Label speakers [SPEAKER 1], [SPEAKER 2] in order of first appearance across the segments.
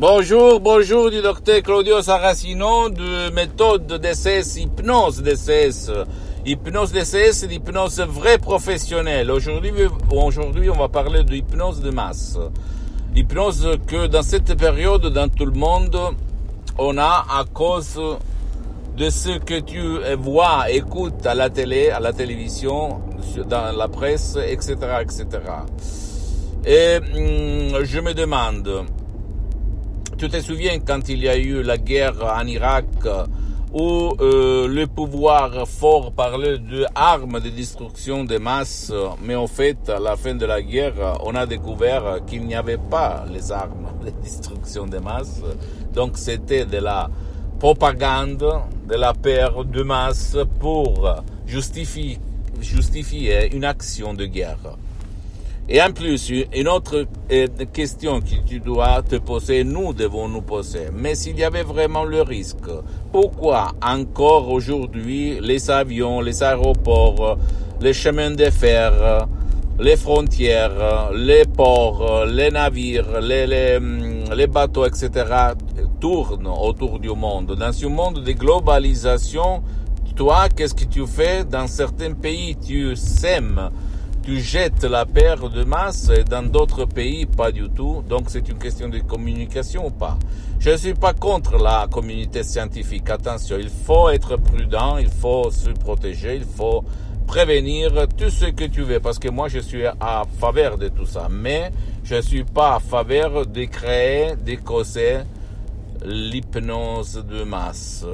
[SPEAKER 1] Bonjour, bonjour du docteur Claudio Saracino de méthode DCS, hypnose DCS. Hypnose DCS, l'hypnose vraie professionnelle. Aujourd'hui, aujourd'hui, on va parler de hypnose de masse. Hypnose que dans cette période, dans tout le monde, on a à cause de ce que tu vois, écoutes à la télé, à la télévision, dans la presse, etc., etc. Et hum, je me demande, tu te souviens quand il y a eu la guerre en Irak où euh, le pouvoir fort parlait de armes de destruction de masse, mais en fait, à la fin de la guerre, on a découvert qu'il n'y avait pas les armes de destruction de masse. Donc c'était de la propagande, de la peur de masse pour justifier une action de guerre. Et en plus, une autre euh, question que tu dois te poser, nous devons nous poser, mais s'il y avait vraiment le risque, pourquoi encore aujourd'hui les avions, les aéroports, les chemins de fer, les frontières, les ports, les navires, les, les, les bateaux, etc., tournent autour du monde? Dans ce monde de globalisation, toi, qu'est-ce que tu fais? Dans certains pays Tu sèmes tu jettes la paire de masse et dans d'autres pays, pas du tout. Donc c'est une question de communication ou pas? Je ne suis pas contre la communauté scientifique. Attention, il faut être prudent, il faut se protéger, il faut prévenir tout ce que tu veux. Parce que moi, je suis à faveur de tout ça. Mais je ne suis pas à faveur de créer, de causer l'hypnose de masse.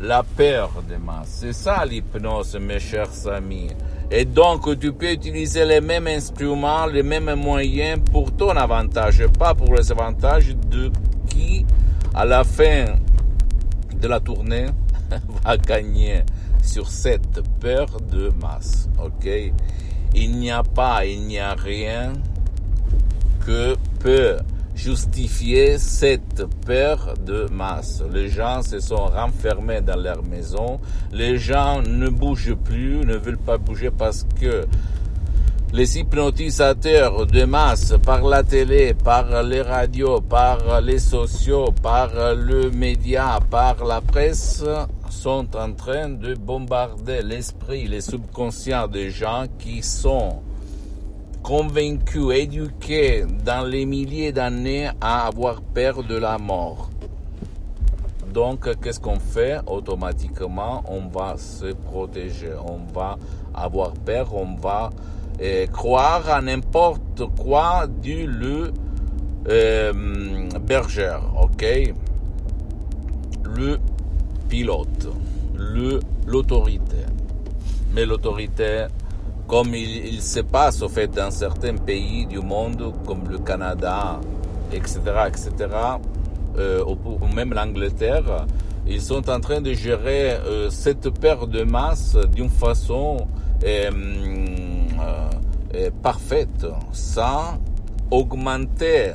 [SPEAKER 1] La peur de masse. C'est ça l'hypnose, mes chers amis. Et donc, tu peux utiliser les mêmes instruments, les mêmes moyens pour ton avantage, pas pour les avantages de qui, à la fin de la tournée, va gagner sur cette peur de masse. Ok? Il n'y a pas, il n'y a rien que peut justifier cette peur de masse. Les gens se sont renfermés dans leur maison, les gens ne bougent plus, ne veulent pas bouger parce que les hypnotisateurs de masse par la télé, par les radios, par les sociaux, par le média, par la presse sont en train de bombarder l'esprit, les subconscients des gens qui sont convaincus, éduqués dans les milliers d'années à avoir peur de la mort. Donc, qu'est-ce qu'on fait? Automatiquement, on va se protéger, on va avoir peur, on va euh, croire à n'importe quoi du le euh, berger, ok? Le pilote, le l'autorité. Mais l'autorité comme il, se passe au fait dans certains pays du monde, comme le Canada, etc., etc., euh, ou, même l'Angleterre, ils sont en train de gérer euh, cette perte de masse d'une façon euh, parfaite, sans augmenter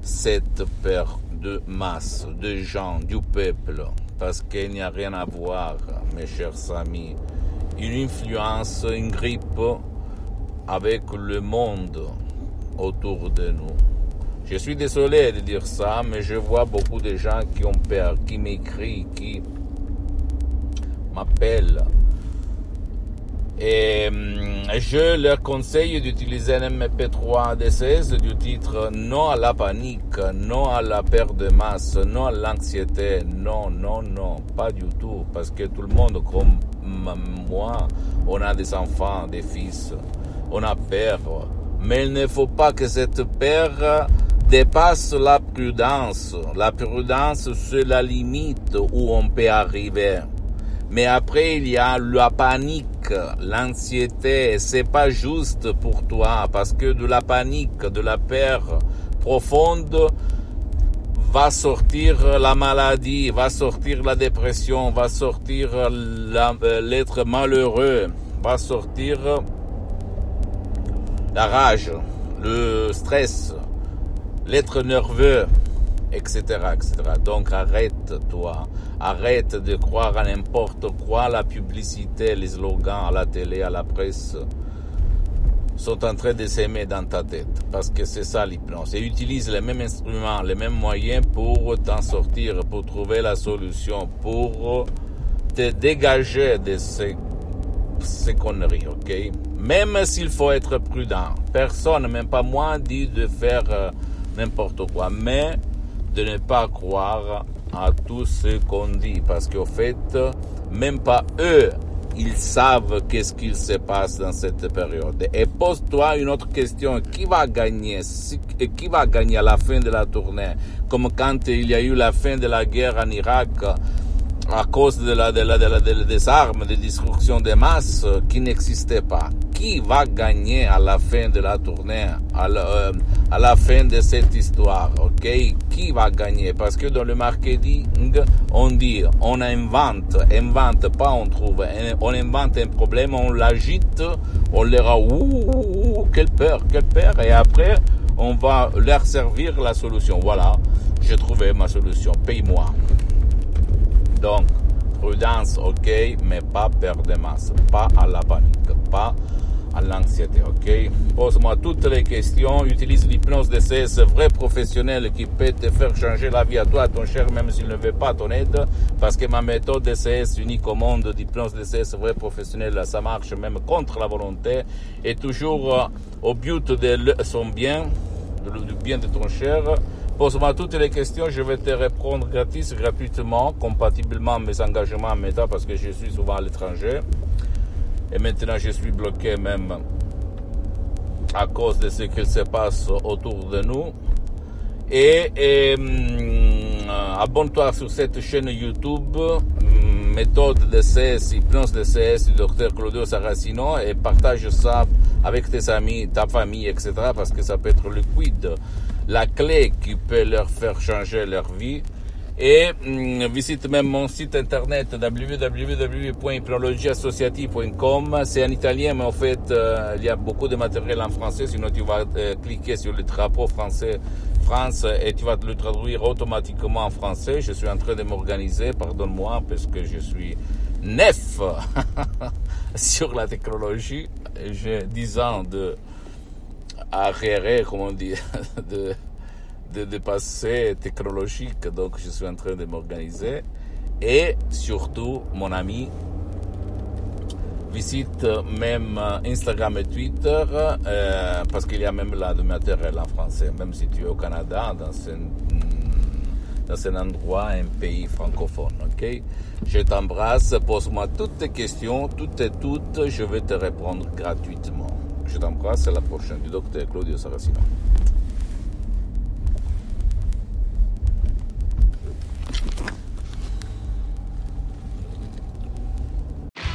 [SPEAKER 1] cette perte de masse de gens, du peuple, parce qu'il n'y a rien à voir, mes chers amis une influence, une grippe avec le monde autour de nous. Je suis désolé de dire ça, mais je vois beaucoup de gens qui ont peur, qui m'écrivent, qui m'appellent. Et hum, je leur conseille d'utiliser un MP3 DCS du titre Non à la panique, non à la perte de masse, non à l'anxiété. Non, non, non, pas du tout. Parce que tout le monde, comme moi, on a des enfants, des fils, on a peur. Mais il ne faut pas que cette peur dépasse la prudence. La prudence, c'est la limite où on peut arriver. Mais après, il y a la panique, l'anxiété. C'est pas juste pour toi parce que de la panique, de la peur profonde, va sortir la maladie, va sortir la dépression, va sortir l'être malheureux, va sortir la rage, le stress, l'être nerveux, etc.. Donc arrête-toi, arrête de croire à n'importe quoi, la publicité, les slogans à la télé, à la presse sont en train de s'aimer dans ta tête. Parce que c'est ça l'hypnose. Et utilise les mêmes instruments, les mêmes moyens pour t'en sortir, pour trouver la solution, pour te dégager de ces, ces conneries, ok? Même s'il faut être prudent. Personne, même pas moi, dit de faire euh, n'importe quoi. Mais de ne pas croire à tout ce qu'on dit. Parce qu'au fait, même pas eux ils savent qu'est-ce qu'il se passe dans cette période. Et pose-toi une autre question. Qui va gagner? Qui va gagner à la fin de la tournée? Comme quand il y a eu la fin de la guerre en Irak à cause de la, de la, de la, des armes de destruction des masses qui n'existaient pas. Qui va gagner à la fin de la tournée, euh, à la fin de cette histoire, ok? Qui va gagner? Parce que dans le marketing, on dit, on invente, invente pas on trouve, on invente un problème, on l'agite, on leur a ouh, quelle peur, quelle peur, et après on va leur servir la solution. Voilà, j'ai trouvé ma solution, paye-moi. Donc, prudence, ok, mais pas peur de masse, pas à la panique, pas à l'anxiété, ok? Pose-moi toutes les questions, utilise l'hypnose DCS vrai professionnel qui peut te faire changer la vie à toi, à ton cher, même s'il ne veut pas ton aide, parce que ma méthode DCS unique au monde d'hypnose DCS vrai professionnel, ça marche même contre la volonté, et toujours euh, au but de son bien, du bien de ton cher, Pose-moi toutes les questions, je vais te répondre gratuitement, compatiblement à mes engagements en méta parce que je suis souvent à l'étranger. Et maintenant, je suis bloqué même à cause de ce qui se passe autour de nous. Et, hum, abonne-toi sur cette chaîne YouTube, hum, méthode de CS, hypnose de CS du docteur Claudio Saracino et partage ça avec tes amis, ta famille, etc. parce que ça peut être liquide la clé qui peut leur faire changer leur vie. Et hum, visite même mon site internet www.hypnologieassociative.com. C'est en italien, mais en fait, euh, il y a beaucoup de matériel en français. Sinon, tu vas euh, cliquer sur le drapeau français France et tu vas le traduire automatiquement en français. Je suis en train de m'organiser, pardonne-moi, parce que je suis neuf sur la technologie. J'ai 10 ans de arriéré, comme on dit, de, de, passé technologique. Donc, je suis en train de m'organiser. Et surtout, mon ami, visite même Instagram et Twitter, euh, parce qu'il y a même matériel en français, même si tu es au Canada, dans un, dans un endroit, un pays francophone, ok? Je t'embrasse, pose-moi toutes tes questions, toutes et toutes, je vais te répondre gratuitement. Je t'embrasse, à la prochaine du docteur Claudio Saracino.